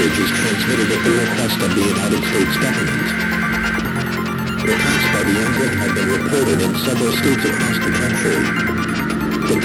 message is transmitted at the request of the United States government. Attacks by the Emblem have been reported in several states across the country. The